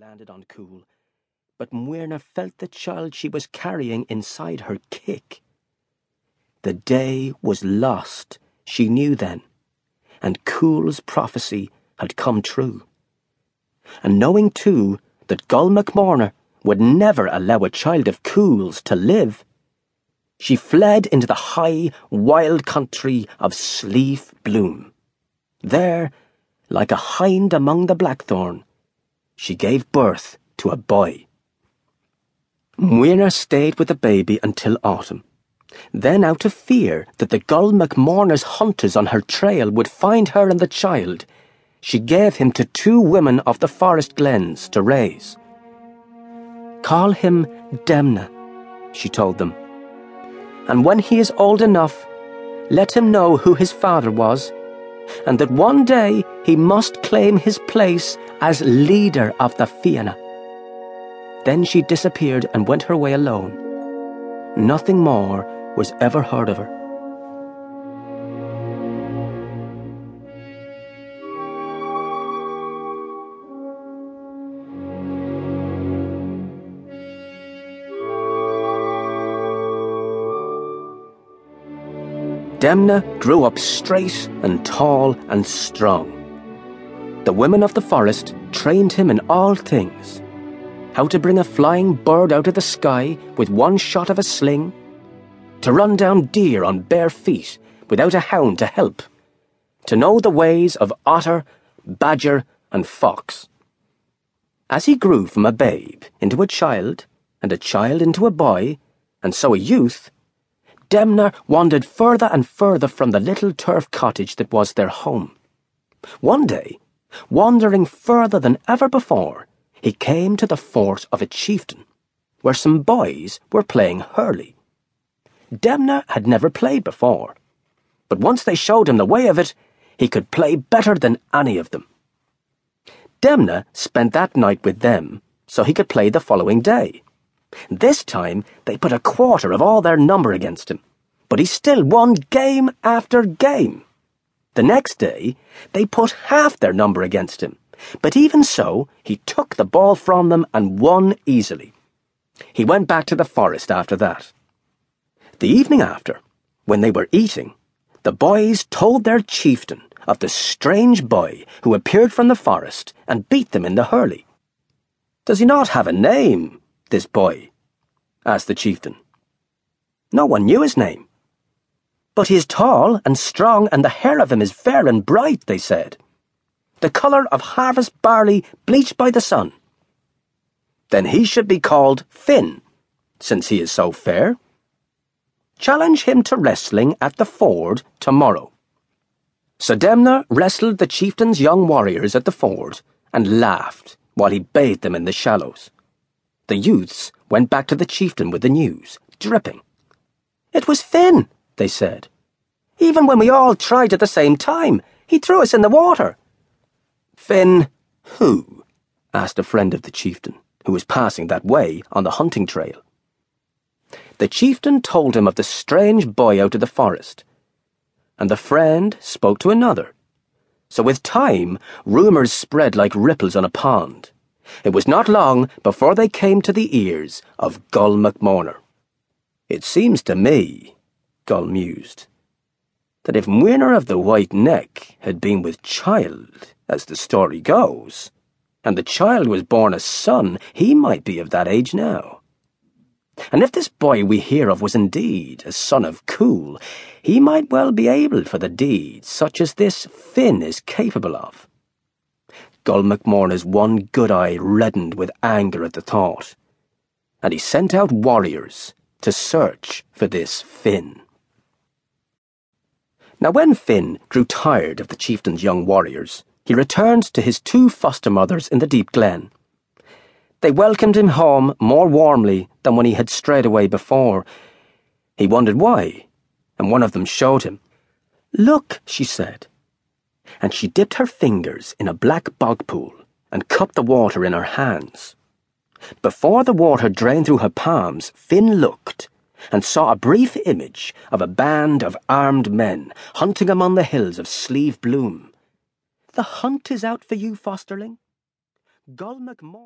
landed on Cool, but Muirne felt the child she was carrying inside her kick. The day was lost, she knew then, and Cool's prophecy had come true. And knowing too that Goll mac Morna would never allow a child of Cool's to live, she fled into the high, wild country of Slieve Bloom. There, like a hind among the blackthorn, she gave birth to a boy. Muirne stayed with the baby until autumn. Then, out of fear that the Goll mac Morna's hunters on her trail would find her and the child, she gave him to two women of the forest glens to raise. Call him Demna, she told them. And when he is old enough, let him know who his father was and that one day he must claim his place as leader of the Fianna. Then she disappeared and went her way alone. Nothing more was ever heard of her. Demna grew up straight and tall and strong. The women of the forest trained him in all things how to bring a flying bird out of the sky with one shot of a sling, to run down deer on bare feet without a hound to help, to know the ways of otter, badger, and fox. As he grew from a babe into a child, and a child into a boy, and so a youth, Demna wandered further and further from the little turf cottage that was their home. One day, wandering further than ever before, he came to the fort of a chieftain, where some boys were playing hurley. Demna had never played before, but once they showed him the way of it, he could play better than any of them. Demna spent that night with them so he could play the following day. This time, they put a quarter of all their number against him, but he still won game after game. The next day, they put half their number against him, but even so, he took the ball from them and won easily. He went back to the forest after that. The evening after, when they were eating, the boys told their chieftain of the strange boy who appeared from the forest and beat them in the hurley. Does he not have a name? this boy? asked the chieftain. No one knew his name. But he is tall and strong, and the hair of him is fair and bright, they said. The colour of harvest barley bleached by the sun. Then he should be called Finn, since he is so fair. Challenge him to wrestling at the ford tomorrow. So Demna wrestled the chieftain's young warriors at the ford and laughed while he bathed them in the shallows. The youths went back to the chieftain with the news, dripping. It was Finn, they said. Even when we all tried at the same time, he threw us in the water. Finn, who? asked a friend of the chieftain, who was passing that way on the hunting trail. The chieftain told him of the strange boy out of the forest, and the friend spoke to another. So with time, rumours spread like ripples on a pond. It was not long before they came to the ears of Goll mac Morna. It seems to me, Goll mused, that if Muirne of the White Neck had been with child, as the story goes, and the child was born a son, he might be of that age now. And if this boy we hear of was indeed a son of Cool, he might well be able for the deeds such as this Finn is capable of. Goll mac Morna's one good eye reddened with anger at the thought, and he sent out warriors to search for this Finn. Now, when Finn grew tired of the chieftain's young warriors, he returned to his two foster mothers in the deep glen. They welcomed him home more warmly than when he had strayed away before. He wondered why, and one of them showed him. Look, she said, and she dipped her fingers in a black bog pool and cupped the water in her hands. Before the water drained through her palms, Finn looked and saw a brief image of a band of armed men hunting among the hills of Slieve Bloom. The hunt is out for you, fosterling. Gull McMorn.